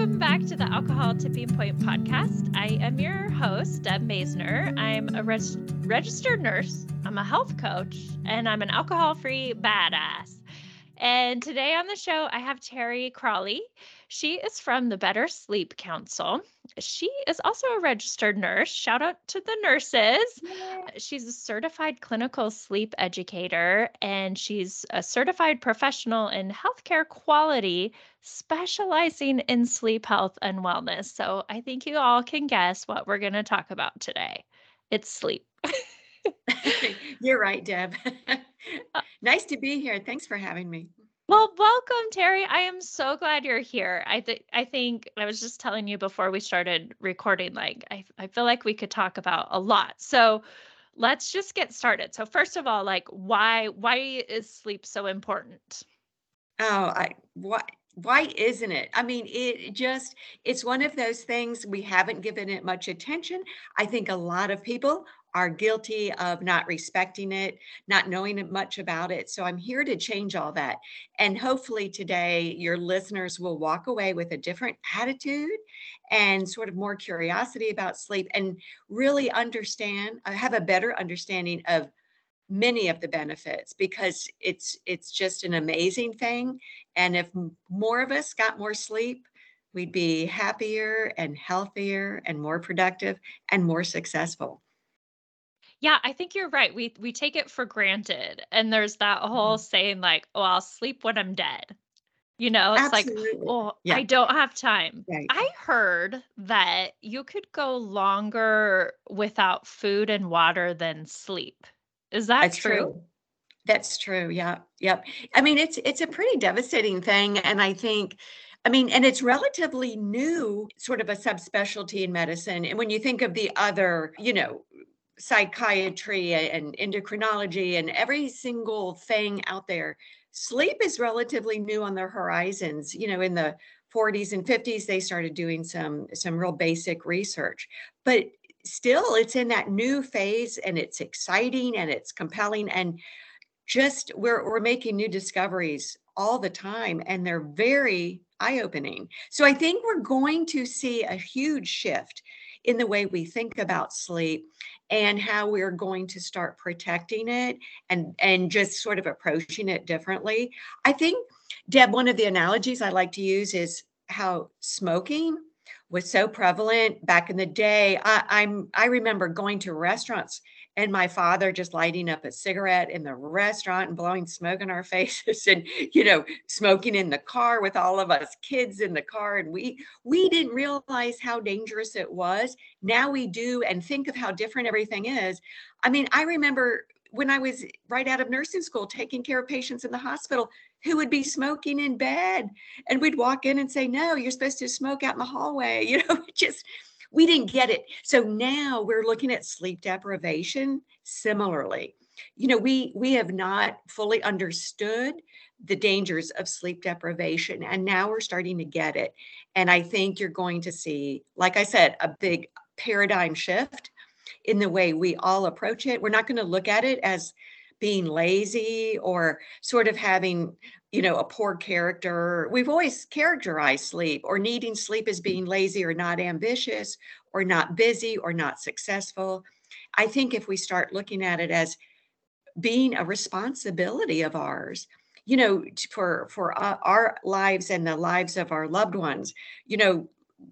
Welcome back to the Alcohol Tipping Point podcast. I am your host, Deb Masner. I'm a res- registered nurse, I'm a health coach, and I'm an alcohol free badass. And today on the show, I have Terry Cralle. She is from the Better Sleep Council. She is also a registered nurse. Shout out to the nurses. She's a certified clinical sleep educator and she's a certified professional in healthcare quality, specializing in sleep health and wellness. So I think you all can guess what we're going to talk about today. It's sleep. You're right, Deb. Uh nice to be here. Thanks for having me. Well, welcome, Terry. I am so glad you're here. I think I think I was just telling you before we started recording, like I, I feel like we could talk about a lot. So let's just get started. So first of all, like why why is sleep so important? Oh, I what why isn't it? I mean, it just, it's one of those things we haven't given it much attention. I think a lot of people are guilty of not respecting it, not knowing much about it. So I'm here to change all that. And hopefully today, your listeners will walk away with a different attitude and sort of more curiosity about sleep and really understand, uh, have a better understanding of many of the benefits because it's it's just an amazing thing and if more of us got more sleep we'd be happier and healthier and more productive and more successful yeah, I think you're right. We we take it for granted. And there's that whole mm-hmm. saying like, "Oh, I'll sleep when I'm dead." You know, it's Absolutely. like, "Oh, yeah. I don't have time." Right. I heard that you could go longer without food and water than sleep. Is that That's true? true? That's true. Yeah. Yep. I mean, it's it's a pretty devastating thing and I think I mean, and it's relatively new, sort of a subspecialty in medicine. And when you think of the other, you know, psychiatry and endocrinology and every single thing out there. Sleep is relatively new on their horizons. You know, in the 40s and 50s, they started doing some some real basic research, but still it's in that new phase and it's exciting and it's compelling and just we're we're making new discoveries all the time and they're very eye-opening. So I think we're going to see a huge shift in the way we think about sleep and how we're going to start protecting it and and just sort of approaching it differently. I think Deb one of the analogies I like to use is how smoking was so prevalent back in the day. I, I'm I remember going to restaurants and my father just lighting up a cigarette in the restaurant and blowing smoke in our faces and you know smoking in the car with all of us kids in the car. And we we didn't realize how dangerous it was. Now we do and think of how different everything is. I mean i remember when i was right out of nursing school taking care of patients in the hospital who would be smoking in bed and we'd walk in and say no you're supposed to smoke out in the hallway. You know just we didn't get it. So now we're looking at sleep deprivation similarly. You know, we we have not fully understood the dangers of sleep deprivation and now we're starting to get it. And I think you're going to see like I said a big paradigm shift in the way we all approach it. We're not going to look at it as being lazy or sort of having you know a poor character we've always characterized sleep or needing sleep as being lazy or not ambitious or not busy or not successful i think if we start looking at it as being a responsibility of ours you know for for our lives and the lives of our loved ones you know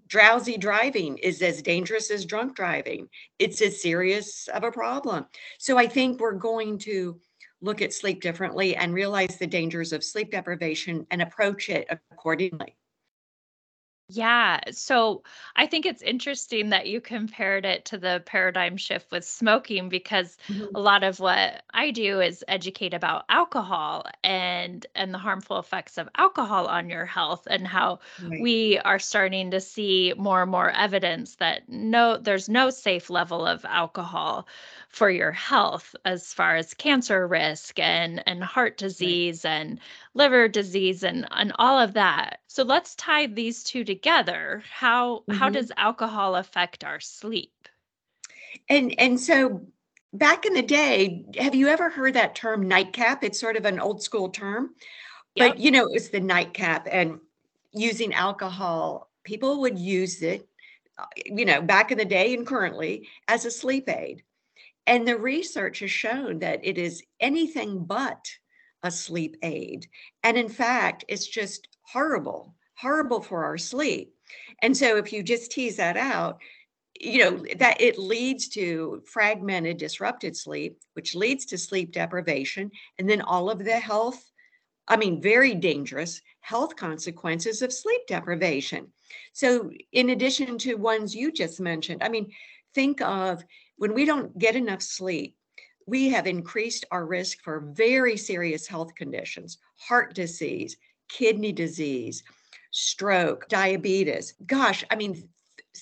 drowsy driving is as dangerous as drunk driving. It's as serious of a problem. So I think we're going to look at sleep differently and realize the dangers of sleep deprivation and approach it accordingly. Yeah. So I think it's interesting that you compared it to the paradigm shift with smoking because Mhm. a lot of what I do is educate about alcohol and and the harmful effects of alcohol on your health and how Right. we are starting to see more and more evidence that no there's no safe level of alcohol for your health as far as cancer risk and and heart Right. disease and liver disease and and all of that. So let's tie these two together. Together, how how Mhm. does alcohol affect our sleep? And and so back in the day, have you ever heard that term nightcap? It's sort of an old school term, but you know, it was the nightcap and using alcohol people would use it, uh, you know, back in the day and currently as a sleep aid. And the research has shown that it is anything but a sleep aid. And in fact, it's just horrible, horrible for our sleep. And so if you just tease that out, you know that it leads to fragmented disrupted sleep which leads to sleep deprivation and then all of the health i mean very dangerous health consequences of sleep deprivation so in addition to ones you just mentioned i mean think of when we don't get enough sleep we have increased our risk for very serious health conditions heart disease kidney disease stroke diabetes gosh i mean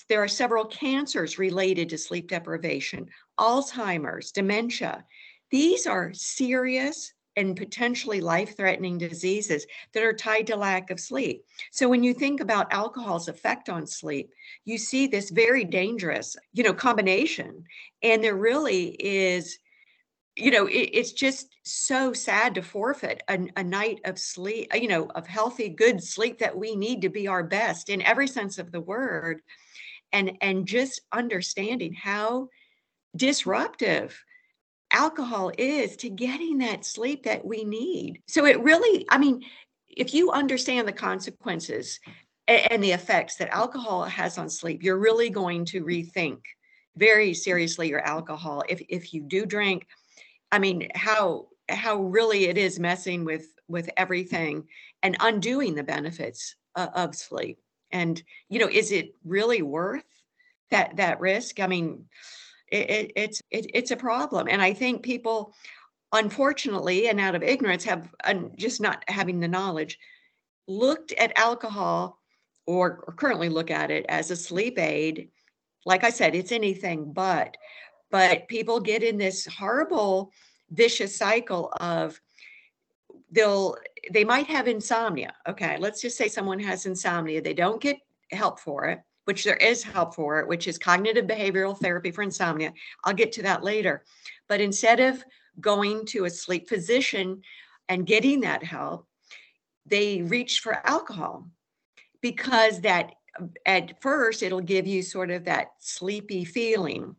there are several cancers related to sleep deprivation, Alzheimer's, dementia. These are serious and potentially life threatening diseases that are tied to lack of sleep. So when you think about alcohol's effect on sleep, you see this very dangerous, you know, combination. And there really is, you know, it, it's just so sad to forfeit a, a night of sleep, uh, you know, of healthy, good sleep that we need to be our best in every sense of the word and and just understanding how disruptive alcohol is to getting that sleep that we need. So it really, I mean, if you understand the consequences and the effects that alcohol has on sleep, you're really going to rethink very seriously your alcohol. If if you do drink, I mean, how how really it is messing with with everything and undoing the benefits of, of sleep. And you know is it really worth that that risk? I mean it, it, it's it, it's a problem. And i think people unfortunately and out of ignorance have and just not having the knowledge looked at alcohol or, or currently look at it as a sleep aid. Like i said it's anything but but people get in this horrible vicious cycle of they'll they might have insomnia. Okay, let's just say someone has insomnia. They don't get help for it, which there is help for it, which is cognitive behavioral therapy for insomnia. I'll get to that later. But instead of going to a sleep physician and getting that help, they reach for alcohol because that at first it'll give you sort of that sleepy feeling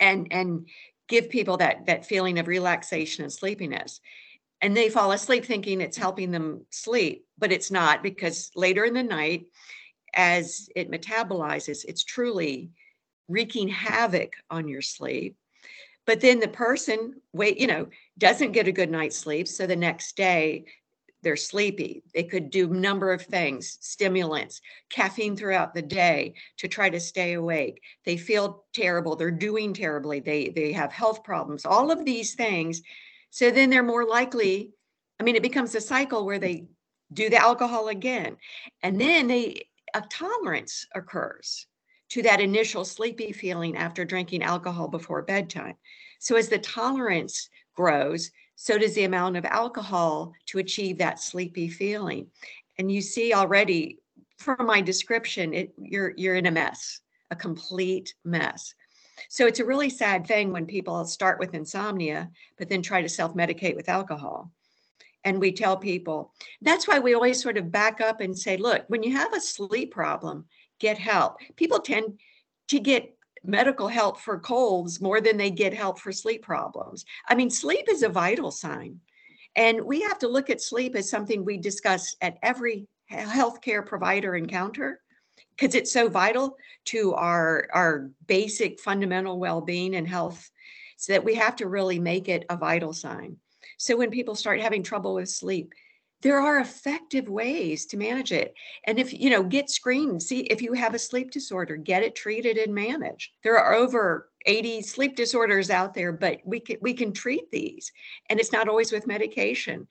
and and give people that that feeling of relaxation and sleepiness and they fall asleep thinking it's helping them sleep, but it's not because later in the night, as it metabolizes, it's truly wreaking havoc on your sleep. But then the person wait, you know, doesn't get a good night's sleep. So the next day they're sleepy. They could do a number of things, stimulants, caffeine throughout the day to try to stay awake. They feel terrible. They're doing terribly. They they have health problems. All of these things so then they're more likely, I mean, it becomes a cycle where they do the alcohol again. And then they a tolerance occurs to that initial sleepy feeling after drinking alcohol before bedtime. So as the tolerance grows, so does the amount of alcohol to achieve that sleepy feeling. And you see already from my description, it, you're you're in a mess, a complete mess. So it's a really sad thing when people start with insomnia, but then try to self medicate with alcohol. And we tell people that's why we always sort of back up and say, look, when you have a sleep problem, get help. People tend to get medical help for colds more than they get help for sleep problems. I mean, sleep is a vital sign. And we have to look at sleep as something we discuss at every healthcare provider encounter because it's so vital to our our basic fundamental well-being and health so that we have to really make it a vital sign so when people start having trouble with sleep there are effective ways to manage it and if you know get screened see if you have a sleep disorder get it treated and managed there are over 80 sleep disorders out there but we can we can treat these and it's not always with medication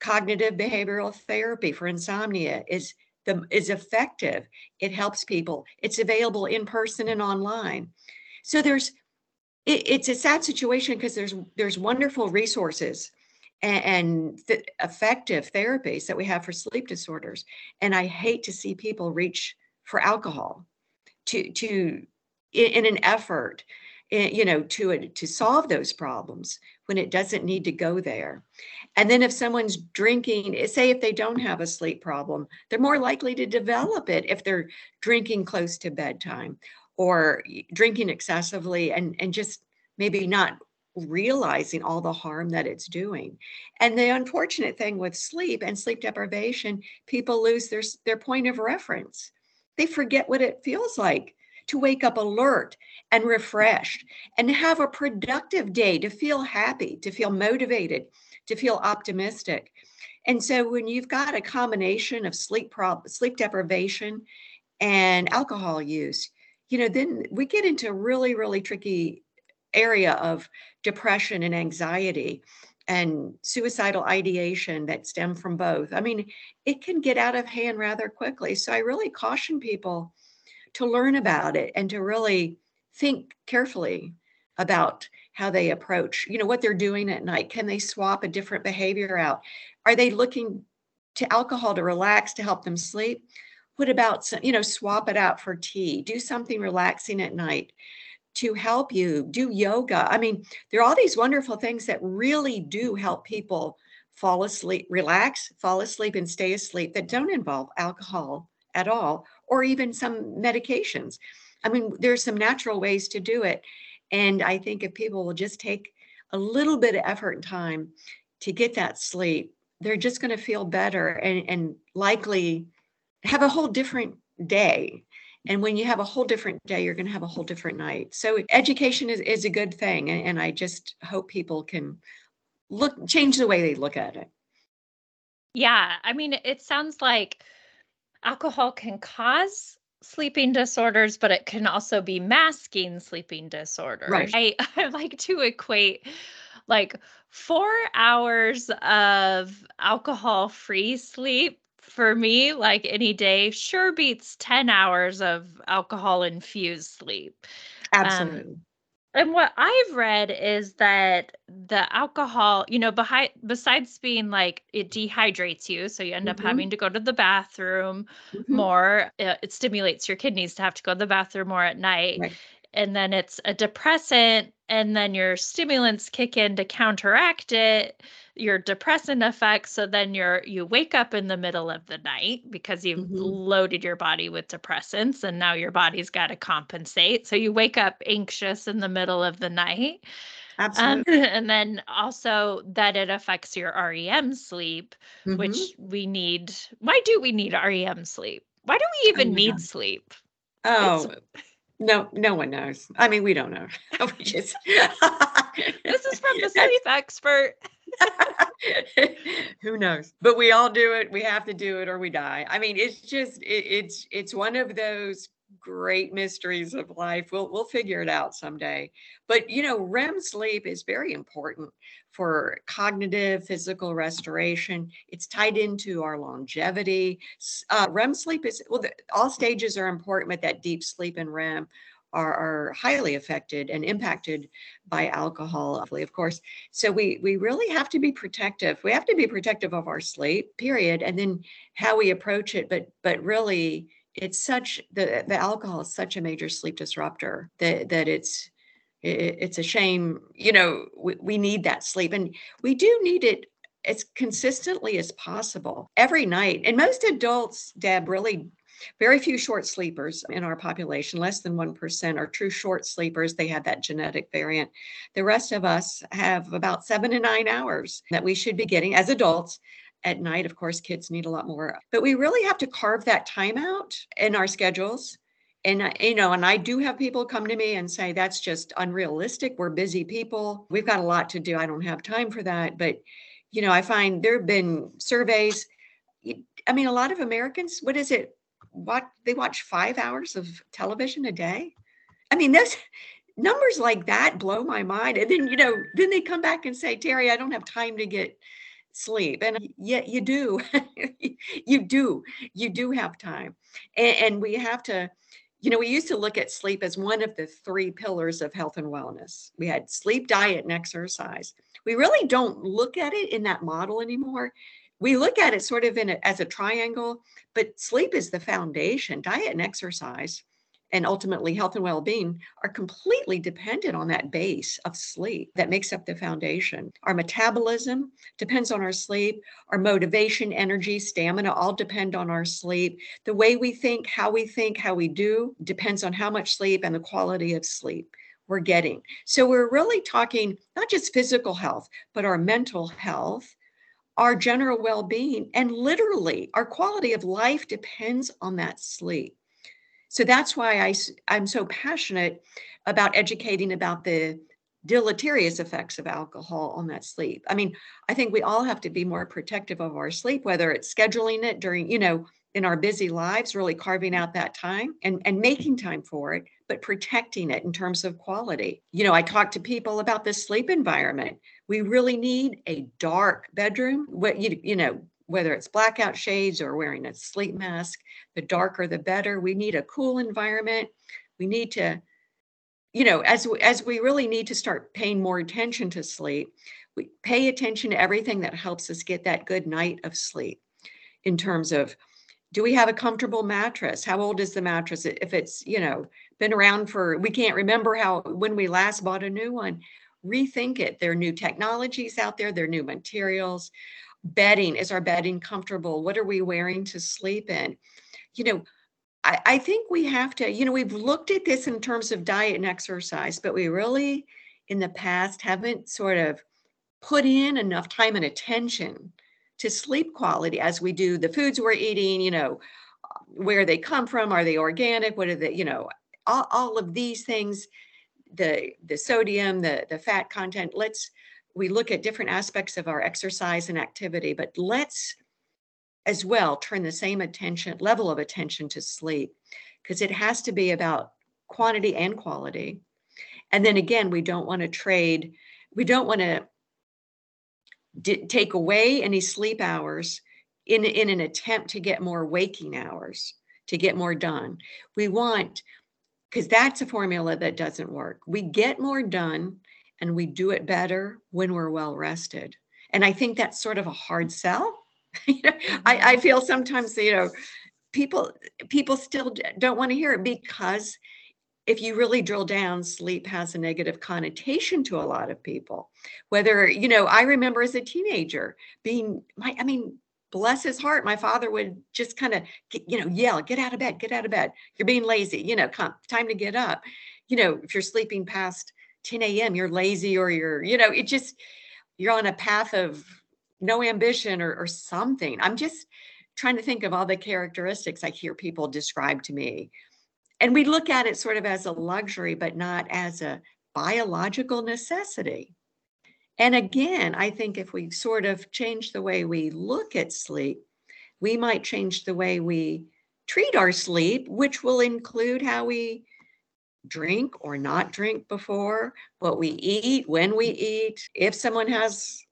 cognitive behavioral therapy for insomnia is the, is effective. It helps people. It's available in person and online. So there's it, it's a sad situation because there's there's wonderful resources and, th- effective therapies that we have for sleep disorders. And I hate to see people reach for alcohol to to in, in an effort eh, you know, to to solve those problems when it doesn't need to go there. And then if someone's drinking, eh, say if they don't have a sleep problem, they're more likely to develop it if they're drinking close to bedtime or drinking excessively and and just maybe not realizing all the harm that it's doing. And the unfortunate thing with sleep and sleep deprivation, people lose their their point of reference. They forget what it feels like to wake up alert and refreshed and have a productive day, to feel happy, to feel motivated, to feel optimistic. And so when you've got a combination of sleep prob- sleep deprivation and alcohol use, you know, then we get into really, really tricky area of depression and anxiety and suicidal ideation that stem from both. I mean, it can get out of hand rather quickly. So I really caution people to learn about it and to really think carefully about how they approach, you know, what they're doing at night. Can they swap a different behavior out? Are they looking to alcohol to relax to help them sleep? What about, some, you know, swap it out for tea? Do something relaxing at night to help you. Do yoga. I mean, there are all these wonderful things that really do help people fall asleep, relax, fall asleep, and stay asleep that don't involve alcohol at all, or even some medications. I mean, there's some natural ways to do it. And I think if people will just take a little bit of effort and time to get that sleep, they're just going to feel better and, and likely have a whole different day. And when you have a whole different day, you're going to have a whole different night. So education is, is a good thing. And, and I just hope people can look change the way they look at it. Yeah. I mean, it sounds like alcohol can cause sleeping disorders, but it can also be masking sleeping disorders. Right. I, I like to equate like four hours of alcohol free sleep for me, like any day, sure beats 10 hours of alcohol infused sleep. Um, Absolutely. Um, and what I've read is that the alcohol, you know, behind besides being like it dehydrates you, so you end mm-hmm. up having to go to the bathroom mm-hmm. more. It, uh, it, stimulates your kidneys to have to go to the bathroom more at night. Right. And then it's a depressant, and then your stimulants kick in to counteract it your depressant effects so then you're you wake up in the middle of the night because you've mm-hmm. loaded your body with depressants and now your body's got to compensate so you wake up anxious in the middle of the night um, Absolutely. Um, and then also that it affects your REM sleep, mm-hmm. which we need. Why do we need REM sleep? Why do we even oh need God. sleep? Oh, it's, no, no one knows. I mean, we don't know. we just. this is from the sleep expert. Who knows? But we all do it. We have to do it, or we die. I mean, it's just it, it's it's one of those great mysteries of life. We'll we'll figure it out someday. But you know, REM sleep is very important for cognitive, physical restoration. It's tied into our longevity. Uh, REM sleep is well, the, all stages are important, but that deep sleep and REM are, are highly affected and impacted by alcohol, of course. So we we really have to be protective. We have to be protective of our sleep, period, and then how we approach it. But but really, it's such the the alcohol is such a major sleep disruptor that that it's it's a shame you know we, we need that sleep and we do need it as consistently as possible every night and most adults deb really very few short sleepers in our population, less than 1% are true short sleepers. They have that genetic variant. The rest of us have about seven to nine hours that we should be getting as adults. At night, of course, kids need a lot more, but we really have to carve that time out in our schedules. And you know and i do have people come to me and say that's just unrealistic. We're busy people. We've got a lot to do. I don't have time for that. But you know i find there have been surveys. I mean a lot of americans what is it what they watch five hours of television a day. I mean, those numbers like that blow my mind. And then, you know, then they come back and say, Terry, I don't have time to get sleep. And yet you do. you do. You do have time. And, and, we have to, you know, we used to look at sleep as one of the three pillars of health and wellness. We had sleep, diet, and exercise. We really don't look at it in that model anymore we look at it sort of in a, as a triangle, but sleep is the foundation, diet and exercise. And ultimately health and well-being are completely dependent on that base of sleep that makes up the foundation. Our metabolism depends on our sleep. Our motivation energy stamina all depend on our sleep. The way we think how we think how we do depends on how much sleep and the quality of sleep we're getting. So we're really talking not just physical health but our mental health our general well-being and literally our quality of life depends on that sleep so that's why I, I'm so passionate about educating about the deleterious effects of alcohol on that sleep. I mean, I think we all have to be more protective of our sleep, whether it's scheduling it during, you know, in our busy lives, really carving out that time and, and making time for it, but protecting it in terms of quality. You know, I talk to people about the sleep environment. We really need a dark bedroom. What you you know, whether it's blackout shades or wearing a sleep mask, the darker the better. We need a cool environment. We need to, you know, as as we really need to start paying more attention to sleep, we pay attention to everything that helps us get that good night of sleep in terms of do we have a comfortable mattress? How old is the mattress? If it's you know been around for we can't remember how when we last bought a new one. Rethink it. There are new technologies out there. There are new materials bedding is our bedding comfortable? What are we wearing to sleep in? You know I, I think we have to you know we've looked at this in terms of diet and exercise but we really in the past haven't sort of put in enough time and attention to sleep quality as we do the foods we're eating you know where they come from are they organic what are the you know all, all of these things the the sodium the the fat content. Let's we look at different aspects of our exercise and activity, but let's as well turn the same attention level of attention to sleep because it has to be about quantity and quality. And then again, we don't want to trade, we don't want to d- take away any sleep hours in, in an attempt to get more waking hours, to get more done. We want, because that's a formula that doesn't work. We get more done and we do it better when we're well rested. And I think that's sort of a hard sell. I, I mm-hmm. feel sometimes, you know, people people still don't want to hear it because if you really drill down, sleep has a negative connotation to a lot of people. Whether, you know, I remember as a teenager being my, I mean, bless his heart, my father would just kind of, you know, yell, get out of bed, get out of bed. You're being lazy, you know, come, time to get up. You know, if you're sleeping past 10 a.m. you're lazy or you're, you know, it just, you're on a path of no ambition or, or something. I'm just trying to think of all the characteristics I hear people describe to me. And we look at it sort of as a luxury, but not as a biological necessity. And again, I think if we sort of change the way we look at sleep, we might change the way we treat our sleep, which will include how we drink or not drink before, what we eat, when we eat. If someone has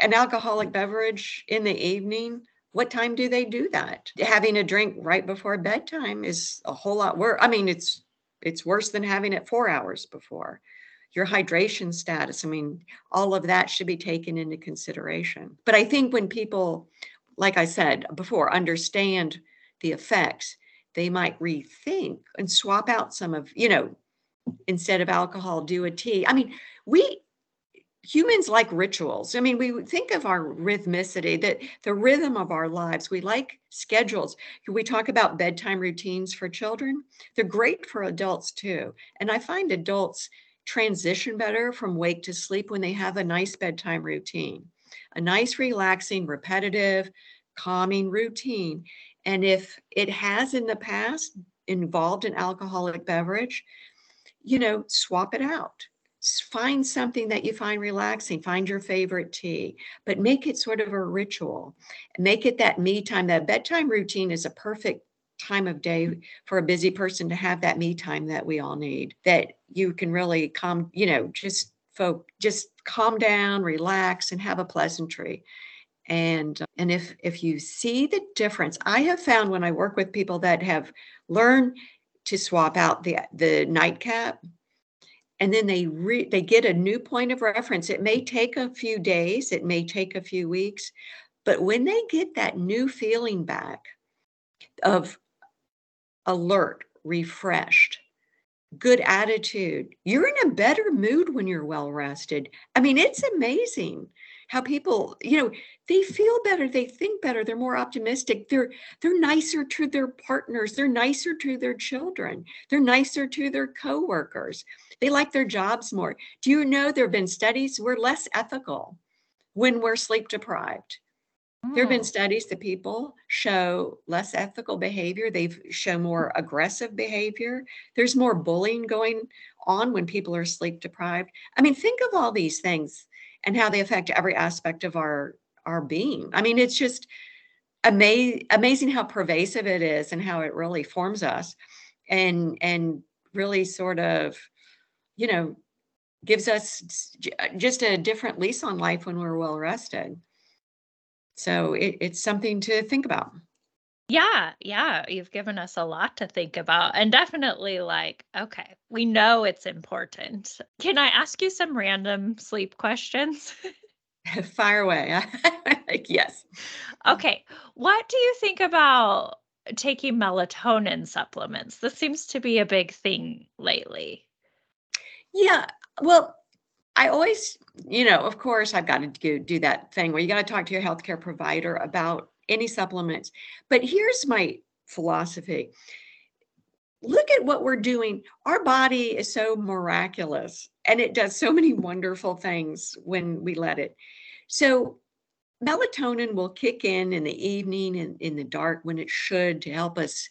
an alcoholic beverage in the evening, what time do they do that? Having a drink right before bedtime is a whole lot worse. I mean, it's it's worse than having it 4 hours before. Your hydration status, I mean, all of that should be taken into consideration. But I think when people like I said before understand the effects, they might rethink and swap out some of, you know, instead of alcohol, do a tea. I mean, we humans like rituals. I mean, we think of our rhythmicity, that the rhythm of our lives. We like schedules. We talk about bedtime routines for children. They're great for adults too. And I find adults transition better from wake to sleep when they have a nice bedtime routine, a nice, relaxing, repetitive, calming routine. And if it has in the past involved an alcoholic beverage, you know, swap it out. Find something that you find relaxing. Find your favorite tea, but make it sort of a ritual. Make it that me time. That bedtime routine is a perfect time of day for a busy person to have that me time that we all need. That you can really calm, you know, just folk, just calm down, relax, and have a pleasantry and and if if you see the difference i have found when i work with people that have learned to swap out the the nightcap and then they re, they get a new point of reference it may take a few days it may take a few weeks but when they get that new feeling back of alert refreshed, good attitude. You're in a better mood when you're well rested. I mean, it's amazing how people, you know, they feel better, they think better, they're more optimistic, they're they're nicer to their partners, they're nicer to their children, they're nicer to their coworkers. They like their jobs more. Do you know there have been studies we're less ethical when we're sleep deprived? There have been Mm. studies that people show less ethical behavior. They show more aggressive behavior. There's more bullying going on when people are sleep deprived. I mean, think of all these things and how they affect every aspect of our our being. I mean, it's just ama- amazing how pervasive it is and how it really forms us and and really sort of, you know, gives us just a different lease on life when we're well rested. So it, it's something to think about. Yeah, yeah, you've given us a lot to think about and definitely like, okay, we know it's important. Can I ask you some random sleep questions? Fire away. like, yes. Um, okay, what do you think about taking melatonin supplements? This seems to be a big thing lately. Yeah. Well, I always, you know, of course, I've got to do, do that thing where you got to talk to your healthcare provider about any supplements. But here's my philosophy look at what we're doing. Our body is so miraculous and it does so many wonderful things when we let it. So, melatonin will kick in in the evening and in the dark when it should to help us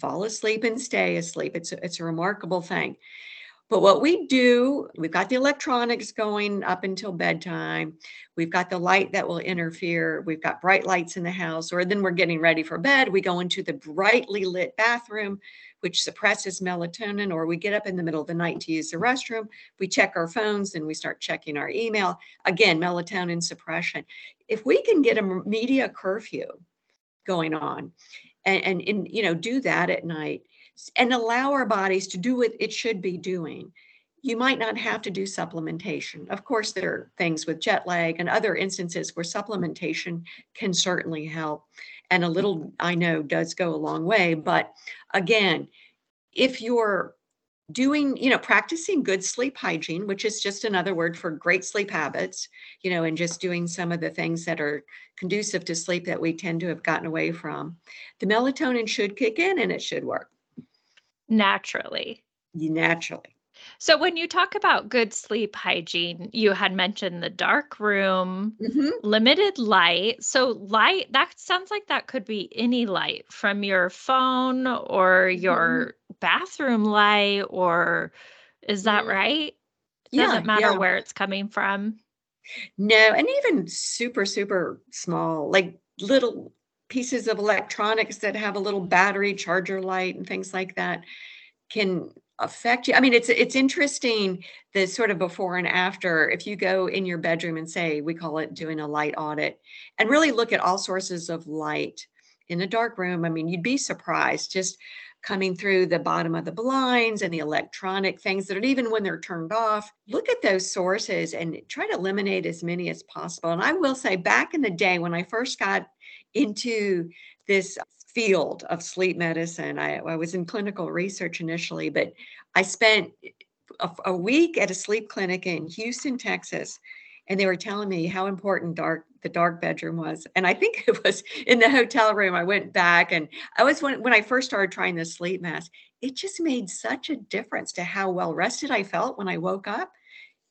fall asleep and stay asleep. It's a, it's a remarkable thing. But what we do, we've got the electronics going up until bedtime. We've got the light that will interfere. We've got bright lights in the house, or then we're getting ready for bed. We go into the brightly lit bathroom, which suppresses melatonin, or we get up in the middle of the night to use the restroom. We check our phones and we start checking our email. Again, melatonin suppression. If we can get a media curfew going on and, and, and you know, do that at night, and allow our bodies to do what it should be doing. You might not have to do supplementation. Of course, there are things with jet lag and other instances where supplementation can certainly help. And a little, I know, does go a long way. But again, if you're doing, you know, practicing good sleep hygiene, which is just another word for great sleep habits, you know, and just doing some of the things that are conducive to sleep that we tend to have gotten away from, the melatonin should kick in and it should work Naturally. you naturally. So when you talk about good sleep hygiene, you had mentioned the dark room, Mhm. limited light. So light, that sounds like that could be any light from your phone or Mhm. your bathroom light or is that Mm. right? Yeah, Doesn't matter yeah. where it's coming from. No, and even super, super small, like little pieces of electronics that have a little battery charger light and things like that can affect you. I mean, it's it's interesting the sort of before and after. If you go in your bedroom and say, we call it doing a light audit, and really look at all sources of light in a dark room. I mean, you'd be surprised just coming through the bottom of the blinds and the electronic things that are even when they're turned off. Look at those sources and try to eliminate as many as possible. And I will say, back in the day when I first got into this field of sleep medicine. I, I was in clinical research initially, but I spent a, a week at a sleep clinic in Houston, Texas, and they were telling me how important dark the dark bedroom was. And I think it was in the hotel room. I went back, and I was when when I first started trying the sleep mask. It just made such a difference to how well rested I felt when I woke up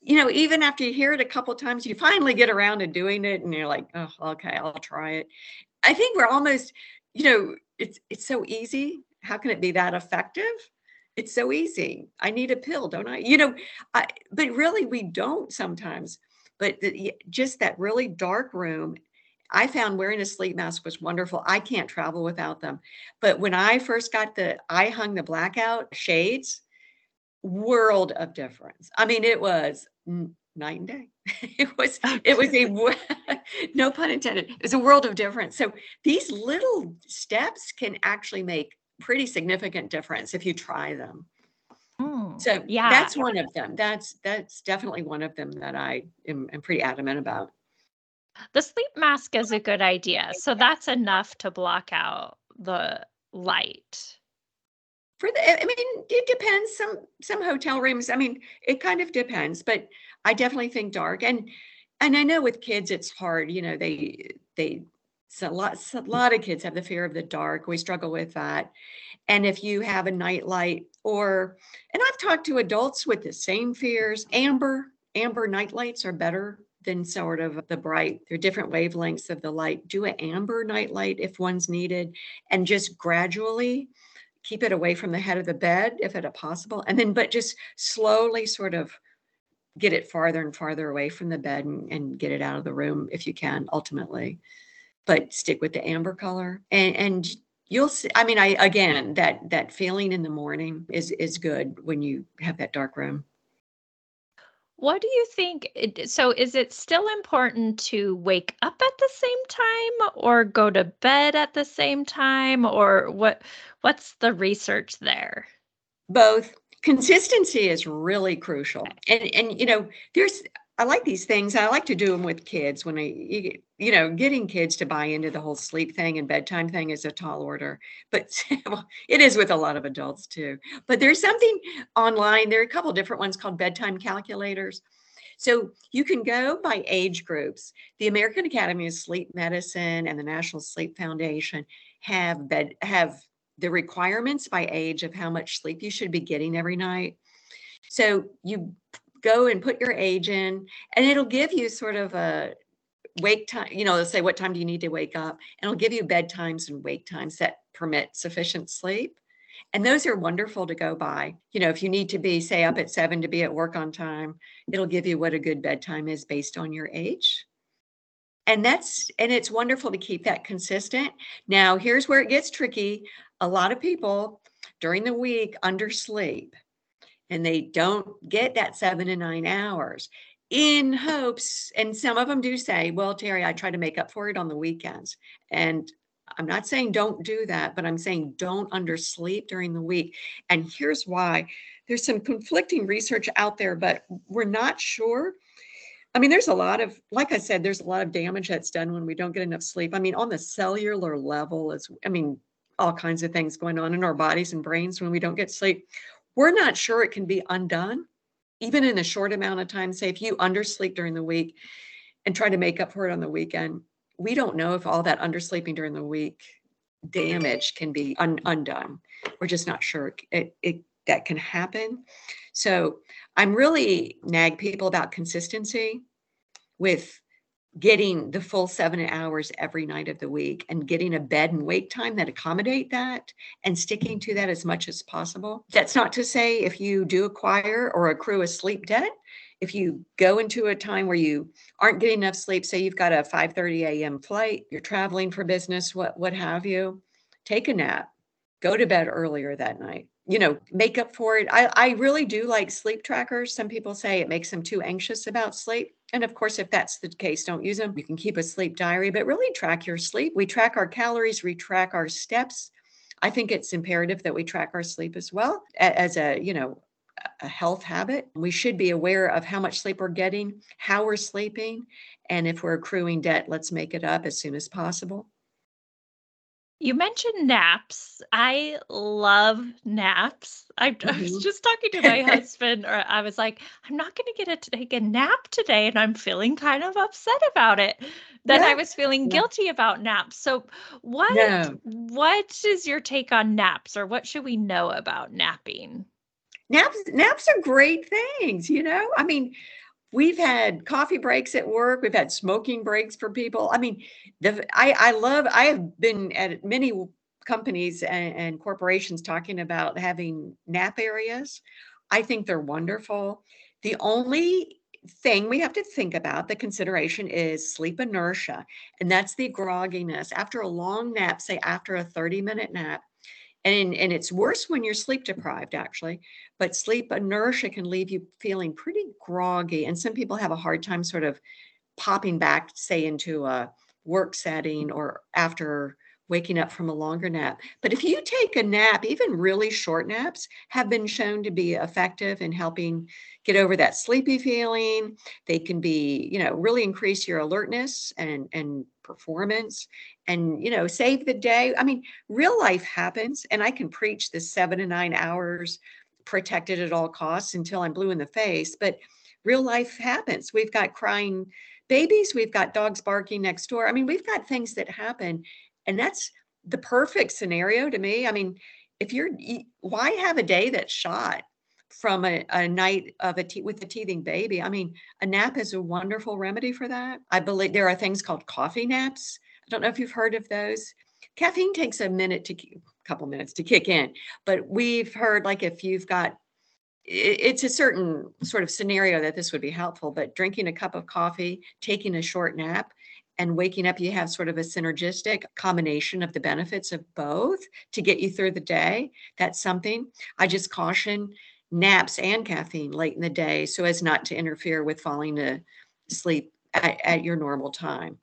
you know, even after you hear it a couple times, you finally get around to doing it and you're like, oh, okay, I'll try it. I think we're almost, you know, it's it's so easy. How can it be that effective? It's so easy. I need a pill, don't I? You know, I, but really we don't sometimes. But the, just that really dark room, I found wearing a sleep mask was wonderful. I can't travel without them. But when I first got the, I hung the blackout shades world of difference. I mean, it was night and day. It was it was a no pun intended. It's a world of difference. So these little steps can actually make pretty significant difference if you try them. Mm, So yeah. that's one of them. That's that's definitely one of them that I am, am pretty adamant about. The sleep mask is a good idea. So that's enough to block out the light. For the i mean it depends. Some some hotel rooms i mean it kind of depends but i definitely think dark. And and i know with kids it's hard you know they they so a lot a lot of kids have the fear of the dark. We struggle with that. And if you have a nightlight or and i've talked to adults with the same fears. Amber amber nightlights are better than sort of the bright. They're different wavelengths of the light. Do an amber nightlight if one's needed. And just gradually keep it away from the head of the bed if at possible and then but just slowly sort of get it farther and farther away from the bed and, and get it out of the room if you can ultimately but stick with the amber color. And and you'll see i mean i again that that feeling in the morning is is good when you have that dark room what do you think? So, is it still important to wake up at the same time or go to bed at the same time or what what's the research there? Both. Consistency is really crucial. And and you know, there's I like these things. I like to do them with kids when I, you, know, getting kids to buy into the whole sleep thing and bedtime thing is a tall order, but it is with a lot of adults too. But there's something online. There are a couple different ones called bedtime calculators. So you can go by age groups. The American Academy of Sleep Medicine and the National Sleep Foundation have bed have the requirements by age of how much sleep you should be getting every night. So you go and put your age in and it'll give you sort of a wake time you know they'll say what time do you need to wake up? And it'll give you bedtimes and wake times that permit sufficient sleep. And those are wonderful to go by. You know if you need to be say up at seven to be at work on time it'll give you what a good bedtime is based on your age. And that's and it's wonderful to keep that consistent. Now here's where it gets tricky. A lot of people during the week undersleep and they don't get that seven to nine hours in hopes, and some of them do say, Well, Terry, I try to make up for it on the weekends. And I'm not saying don't do that, but I'm saying don't undersleep during the week. And here's why there's some conflicting research out there, but we're not sure. I mean, there's a lot of, like I said, there's a lot of damage that's done when we don't get enough sleep. I mean, on the cellular level, is I mean, all kinds of things going on in our bodies and brains when we don't get sleep. We're not sure it can be undone, even in a short amount of time. Say if you undersleep during the week and try to make up for it on the weekend, we don't know if all that undersleeping during the week damage can be un- undone. We're just not sure it, it that can happen. So I'm really nag people about consistency with getting the full seven hours every night of the week and getting a bed and wake time that accommodate that and sticking to that as much as possible. That's not to say if you do acquire or accrue a sleep debt if you go into a time where you aren't getting enough sleep say you've got a 5:30 a.m. flight you're traveling for business what what have you take a nap go to bed earlier that night. You know make up for it. I i really do like sleep trackers. Some people say it makes them too anxious about sleep and of course, if that's the case, don't use them. You can keep a sleep diary, but really track your sleep. We track our calories, we track our steps. I think it's imperative that we track our sleep as well as a, you know, a health habit. We should be aware of how much sleep we're getting, how we're sleeping, and if we're accruing debt, let's make it up as soon as possible. You mentioned naps. I love naps. I, I was mm-hmm. just talking to my husband, or I was like, I'm not going to get to take a nap today, and I'm feeling kind of upset about it. Then I was feeling Yeah. guilty about naps. So, what No. what is your take on naps, or what should we know about napping? Naps naps are great things, you know? I mean, we've had coffee breaks at work, we've had smoking breaks for people. I mean, the I I love I have been at many companies and, and corporations talking about having nap areas. I think they're wonderful. The only thing we have to think about the consideration is sleep inertia and that's the grogginess after a long nap say after a 30 minute nap and and it's worse when you're sleep deprived actually but sleep inertia can leave you feeling pretty groggy and some people have a hard time sort of popping back say into a work setting or after waking up from a longer nap. But if you take a nap, even really short naps have been shown to be effective in helping get over that sleepy feeling. They can be, you know, really increase your alertness and and performance and, you know, save the day. I mean, real life happens and I can preach the 7 to 9 hours protected at all costs until I'm blue in the face, but real life happens. We've got crying babies, we've got dogs barking next door. I mean, we've got things that happen and that's the perfect scenario to me. I mean, if you're, why have a day that's shot from a, a night of a te- with a teething baby? I mean, a nap is a wonderful remedy for that. I believe there are things called coffee naps. I don't know if you've heard of those. Caffeine takes a minute to, a couple minutes to kick in, but we've heard like if you've got it's a certain sort of scenario that this would be helpful, but drinking a cup of coffee, taking a short nap, and waking up, you have sort of a synergistic combination of the benefits of both to get you through the day. That's something I just caution naps and caffeine late in the day so as not to interfere with falling to sleep at, at your normal time.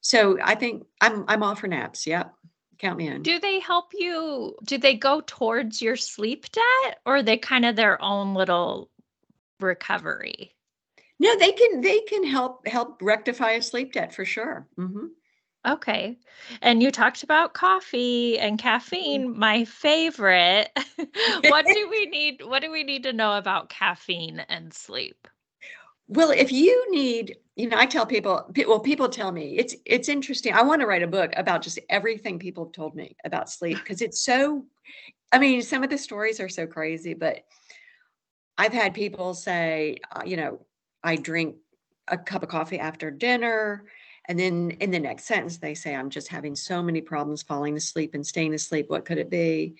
So I think I'm I'm all for naps. Yep. Count me in. Do they help you? Do they go towards your sleep debt or are they kind of their own little recovery? No, they can they can help help rectify a sleep debt for sure. Mm-hmm. Okay. And you talked about coffee and caffeine, mm. my favorite. what do we need what do we need to know about caffeine and sleep? Well, if you need, you know, I tell people, well, people tell me it's it's interesting. I want to write a book about just everything people have told me about sleep because it's so I mean, some of the stories are so crazy, but I've had people say, uh, you know, I drink a cup of coffee after dinner. And then in the next sentence, they say, I'm just having so many problems falling asleep and staying asleep. What could it be?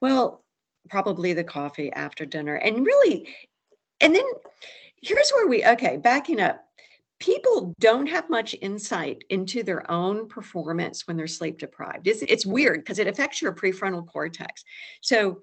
Well, probably the coffee after dinner. And really, and then here's where we, okay, backing up. People don't have much insight into their own performance when they're sleep deprived. It's, it's weird because it affects your prefrontal cortex. So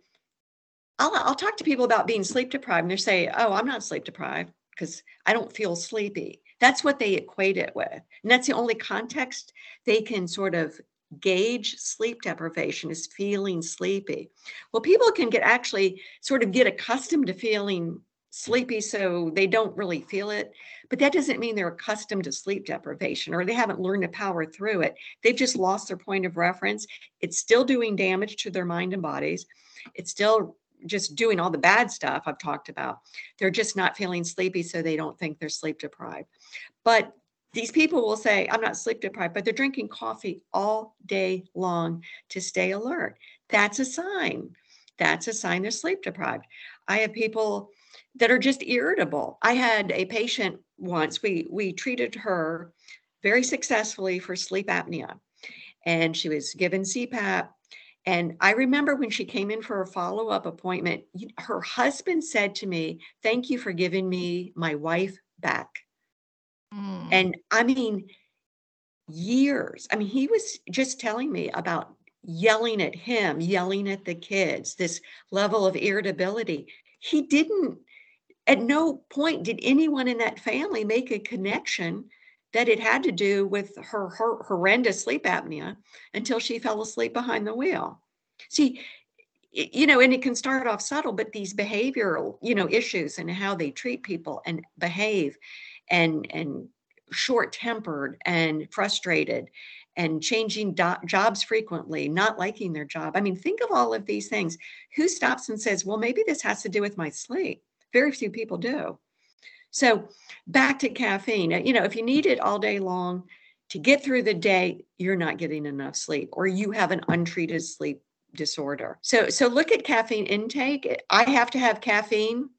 I'll, I'll talk to people about being sleep deprived and they say, Oh, I'm not sleep deprived because I don't feel sleepy. That's what they equate it with. And that's the only context they can sort of gauge sleep deprivation is feeling sleepy. Well, people can get actually sort of get accustomed to feeling sleepy so they don't really feel it. But that doesn't mean they're accustomed to sleep deprivation or they haven't learned to power through it. They've just lost their point of reference. It's still doing damage to their mind and bodies. It's still just doing all the bad stuff I've talked about. They're just not feeling sleepy, so they don't think they're sleep deprived. But these people will say, I'm not sleep deprived, but they're drinking coffee all day long to stay alert. That's a sign. That's a sign they're sleep deprived. I have people that are just irritable. I had a patient once, we we treated her very successfully for sleep apnea. And she was given CPAP and I remember when she came in for a follow up appointment, her husband said to me, Thank you for giving me my wife back. Mm. And I mean, years. I mean, he was just telling me about yelling at him, yelling at the kids, this level of irritability. He didn't, at no point did anyone in that family make a connection that it had to do with her, her horrendous sleep apnea until she fell asleep behind the wheel. See, you know, and it can start off subtle, but these behavioral, you know, issues and how they treat people and behave and and short-tempered and frustrated and changing do- jobs frequently, not liking their job. I mean, think of all of these things. Who stops and says, well, maybe this has to do with my sleep? Very few people do. So back to caffeine. You know, if you need it all day long to get through the day, you're not getting enough sleep, or you have an untreated sleep disorder. So so look at caffeine intake. I have to have caffeine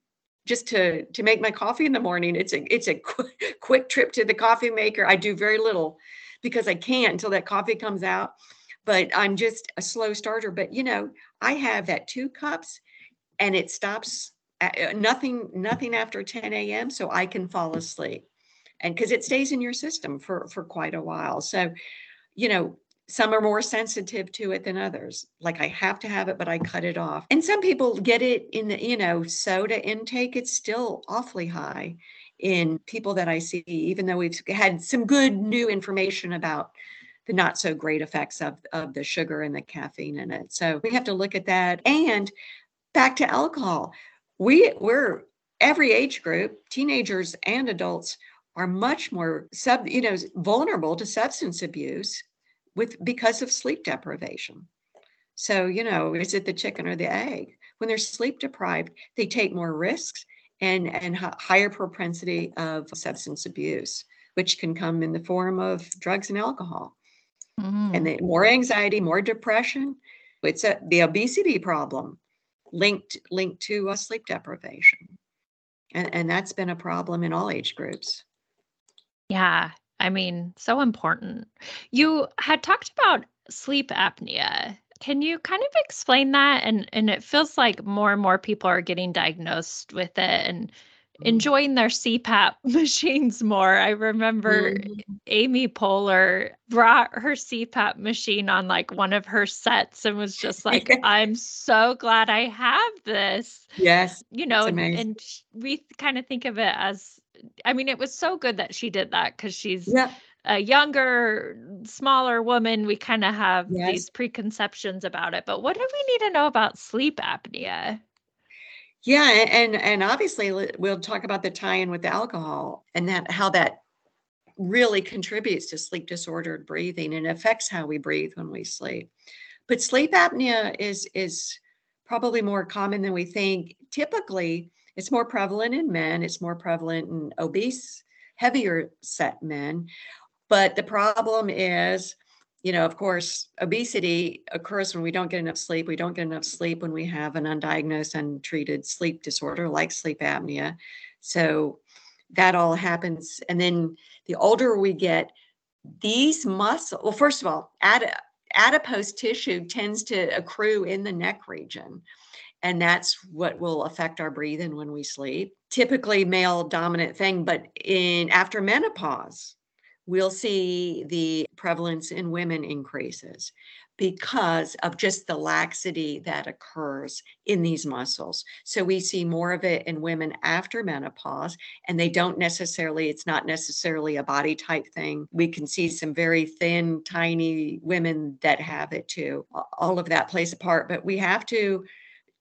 just to to make my coffee in the morning. It's a it's a quick, quick trip to the coffee maker. I do very little because I can't until that coffee comes out. But I'm just a slow starter. But you know, I have that two cups and it stops nothing nothing after 10 a.m so i can fall asleep and because it stays in your system for for quite a while so you know some are more sensitive to it than others like i have to have it but i cut it off and some people get it in the you know soda intake it's still awfully high in people that i see even though we've had some good new information about the not so great effects of, of the sugar and the caffeine in it. So we have to look at that. And back to alcohol. We we're every age group, teenagers and adults are much more sub, you know, vulnerable to substance abuse with because of sleep deprivation. So, you know, is it the chicken or the egg? When they're sleep deprived, they take more risks and and higher propensity of substance abuse, which can come in the form of drugs and alcohol. Mm. And the, more anxiety, more depression. It's a, the obesity problem linked linked to uh, sleep deprivation. And, and that's been a problem in all age groups. Yeah. I mean, so important. You had talked about sleep apnea. Can you kind of explain that? And and it feels like more and more people are getting diagnosed with it and. Enjoying their CPAP machines more. I remember mm-hmm. Amy Poehler brought her CPAP machine on like one of her sets and was just like, I'm so glad I have this. Yes. You know, and, and we kind of think of it as, I mean, it was so good that she did that because she's. Yeah a younger, smaller woman, we kind of have yes. these preconceptions about it. But what do we need to know about sleep apnea? Yeah, and and obviously we'll talk about the tie-in with the alcohol and that how that really contributes to sleep disordered breathing and affects how we breathe when we sleep. But sleep apnea is is probably more common than we think. Typically, it's more prevalent in men, it's more prevalent in obese, heavier set men. But the problem is, you know, of course, obesity occurs when we don't get enough sleep. We don't get enough sleep when we have an undiagnosed, untreated sleep disorder like sleep apnea. So that all happens. And then the older we get, these muscle, well, first of all, adipose tissue tends to accrue in the neck region. And that's what will affect our breathing when we sleep. Typically male dominant thing, but in after menopause, we'll see the prevalence in women increases because of just the laxity that occurs in these muscles. So we see more of it in women after menopause, and they don't necessarily, it's not necessarily a body type thing. We can see some very thin, tiny women that have it too. All of that plays a part, but we have to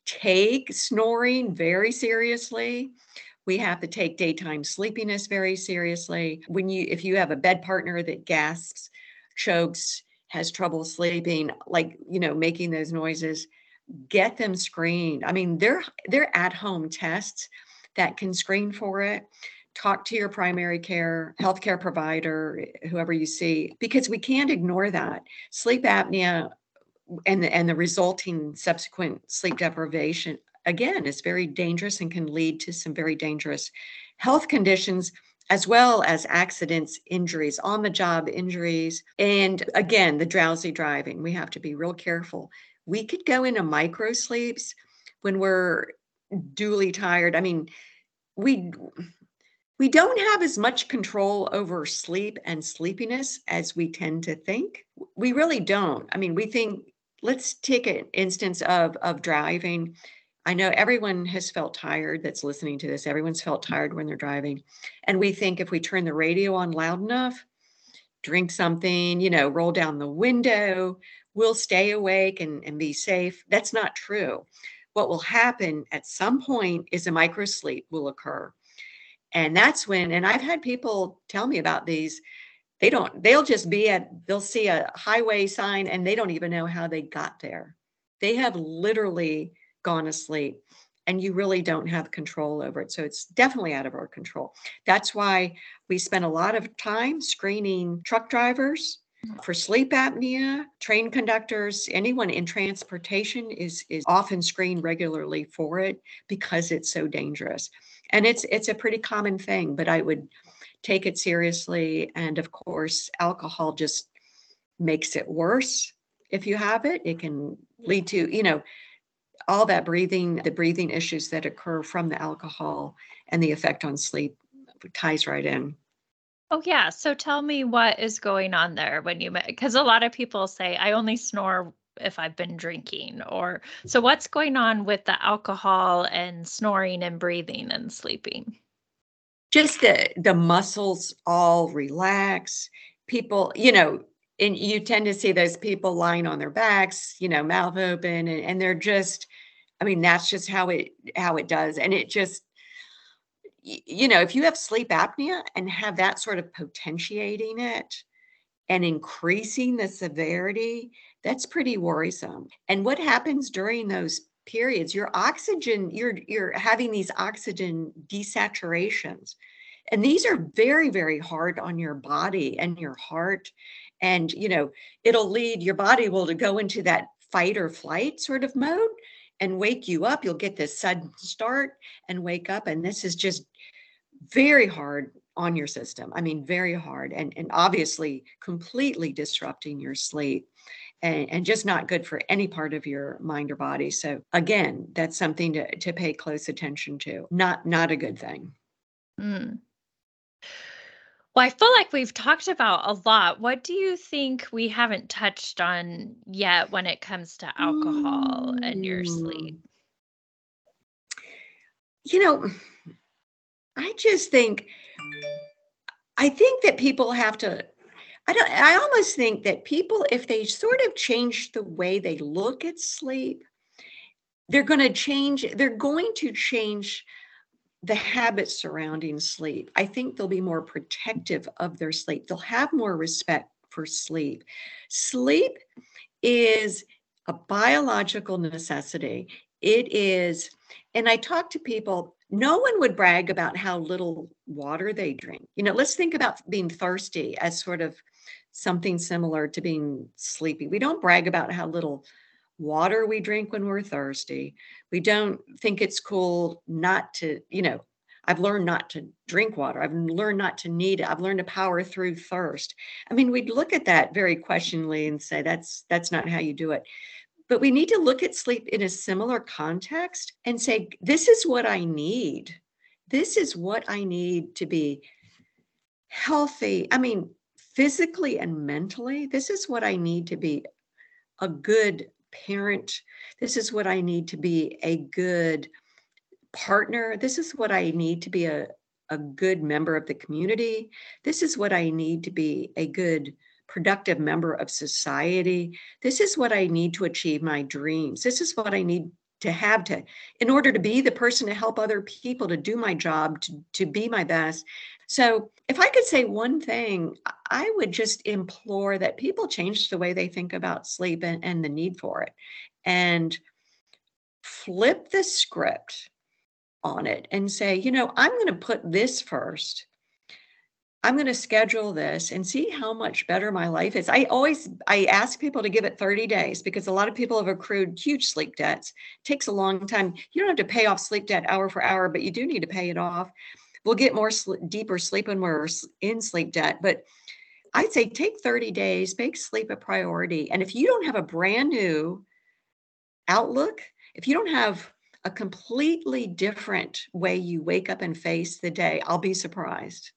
take snoring very seriously we have to take daytime sleepiness very seriously. When you if you have a bed partner that gasps, chokes, has trouble sleeping, like, you know, making those noises, get them screened. I mean, they're they're at-home tests that can screen for it. Talk to your primary care healthcare provider, whoever you see, because we can't ignore that. Sleep apnea and the, and the resulting subsequent sleep deprivation again is very dangerous and can lead to some very dangerous health conditions as well as accidents, injuries, on the job injuries. And again, the drowsy driving. We have to be real careful. We could go into micro sleeps when we're duly tired. I mean, we we don't have as much control over sleep and sleepiness as we tend to think. We really don't. I mean, we think let's take an instance of of driving I know everyone has felt tired that's listening to this. Everyone's felt mm-hmm. tired when they're driving. And we think if we turn the radio on loud enough, drink something, you know, roll down the window, we'll stay awake and, and be safe. That's not true. What will happen at some point is a micro sleep will occur. And that's when, and I've had people tell me about these. They don't, they'll just be at, they'll see a highway sign and they don't even know how they got there. They have literally gone asleep and you really don't have control over it. So it's definitely out of our control. That's why we spend a lot of time screening truck drivers for sleep apnea, train conductors, anyone in transportation is is often screened regularly for it because it's so dangerous. And it's it's a pretty common thing, but I would take it seriously and of course alcohol just makes it worse if you have it. It can lead to, you know, all that breathing, the breathing issues that occur from the alcohol and the effect on sleep ties right in. Oh, yeah. So tell me what is going on there when you, because a lot of people say, I only snore if I've been drinking, or so what's going on with the alcohol and snoring and breathing and sleeping? Just the, the muscles all relax. People, you know, and you tend to see those people lying on their backs, you know, mouth open, and, and they're just, I mean, that's just how it how it does. And it just, you know, if you have sleep apnea and have that sort of potentiating it and increasing the severity, that's pretty worrisome. And what happens during those periods, your oxygen, you're you're having these oxygen desaturations. And these are very, very hard on your body and your heart and you know it'll lead your body will to go into that fight or flight sort of mode and wake you up you'll get this sudden start and wake up and this is just very hard on your system. I mean very hard and and obviously completely disrupting your sleep and, and just not good for any part of your mind or body. So again that's something to, to pay close attention to. Not not a good thing. Mm. Well, I feel like we've talked about a lot. What do you think we haven't touched on yet when it comes to alcohol and your sleep? Mm. You know, I just think I think that people have to I don't I almost think that people if they sort of change the way they look at sleep, they're going to change they're going to change the habits surrounding sleep. I think they'll be more protective of their sleep. They'll have more respect for sleep. Sleep is a biological necessity. It is, and I talk to people, no one would brag about how little water they drink. You know, let's think about being thirsty as sort of something similar to being sleepy. We don't brag about how little water we drink when we're thirsty. We don't think it's cool not to, you know, I've learned not to drink water. I've learned not to need it. I've learned to power through thirst. I mean, we'd look at that very questioningly and say that's that's not how you do it. But we need to look at sleep in a similar context and say, this is what I need. This is what I need to be healthy. I mean, physically and mentally, this is what I need to be a good parent. This is what I need to be a good partner. This is what I need to be a, a good member of the community. This is what I need to be a good, productive member of society. This is what I need to achieve my dreams. This is what I need to have to in order to be the person to help other people to do my job to, to be my best so if i could say one thing i would just implore that people change the way they think about sleep and, and the need for it and flip the script on it and say, you know, I'm going to put this first. I'm going to schedule this and see how much better my life is. I always I ask people to give it 30 days because a lot of people have accrued huge sleep debts. It takes a long time. You don't have to pay off sleep debt hour for hour, but you do need to pay it off. We'll get more sl- deeper sleep when we're in sleep debt, but I'd say take 30 days, make sleep a priority. And if you don't have a brand new outlook, if you don't have a completely different way you wake up and face the day, I'll be surprised.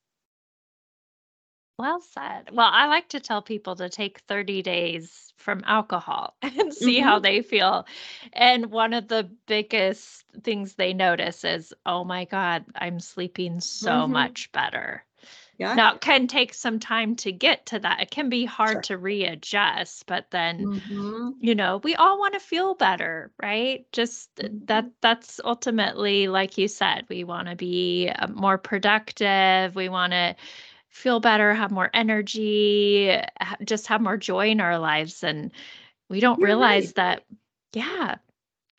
Well said. Well, I like to tell people to take 30 days from alcohol and see mm-hmm. how they feel. And one of the biggest things they notice is, oh my God, I'm sleeping so mm-hmm. much better. Yeah. Now, it can take some time to get to that. It can be hard sure. to readjust, but then, mm-hmm. you know, we all want to feel better, right? Just mm-hmm. that that's ultimately like you said, we want to be uh, more productive, we want to feel better, have more energy, eh, just have more joy in our lives and we don't You're realize right. that yeah,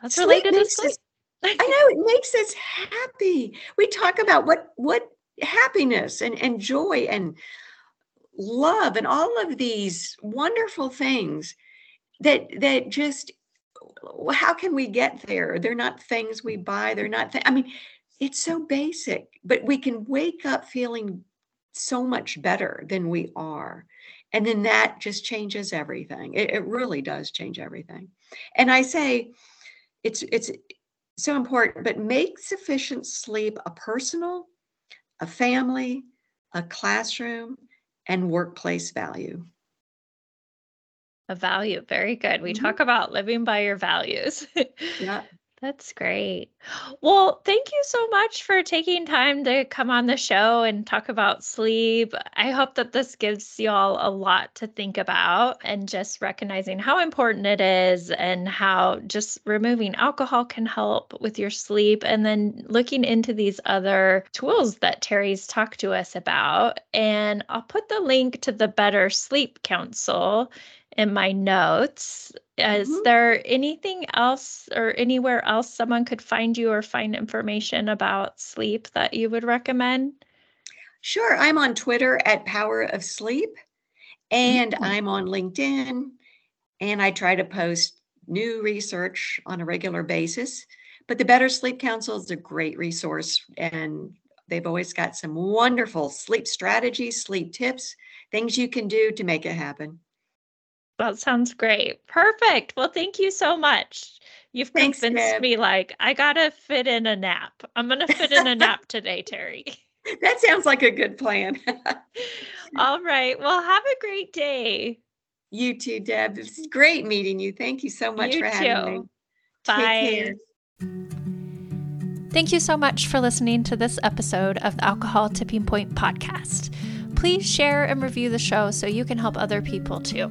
that's sleep related to sleep. Us, I know it makes us happy. We talk about what what happiness and, and joy and love and all of these wonderful things that that just how can we get there they're not things we buy they're not th- i mean it's so basic but we can wake up feeling so much better than we are and then that just changes everything it, it really does change everything and i say it's it's so important but make sufficient sleep a personal a family, a classroom, and workplace value. A value. Very good. We mm-hmm. talk about living by your values. yeah. That's great. Well, thank you so much for taking time to come on the show and talk about sleep. I hope that this gives y'all a lot to think about and just recognizing how important it is and how just removing alcohol can help with your sleep and then looking into these other tools that Terry's talked to us about. And I'll put the link to the Better Sleep Council in my notes. Is mm-hmm. there anything else or anywhere else someone could find you or find information about sleep that you would recommend? Sure. I'm on Twitter at Power of Sleep and mm-hmm. I'm on LinkedIn and I try to post new research on a regular basis. But the Better Sleep Council is a great resource and they've always got some wonderful sleep strategies, sleep tips, things you can do to make it happen. That sounds great. Perfect. Well, thank you so much. You've Thanks, convinced Deb. me like I gotta fit in a nap. I'm gonna fit in a nap today, Terry. That sounds like a good plan. All right. Well, have a great day. You too, Deb. It's great meeting you. Thank you so much you for having me. Bye. Thank you so much for listening to this episode of the Alcohol Tipping Point podcast. Please share and review the show so you can help other people too.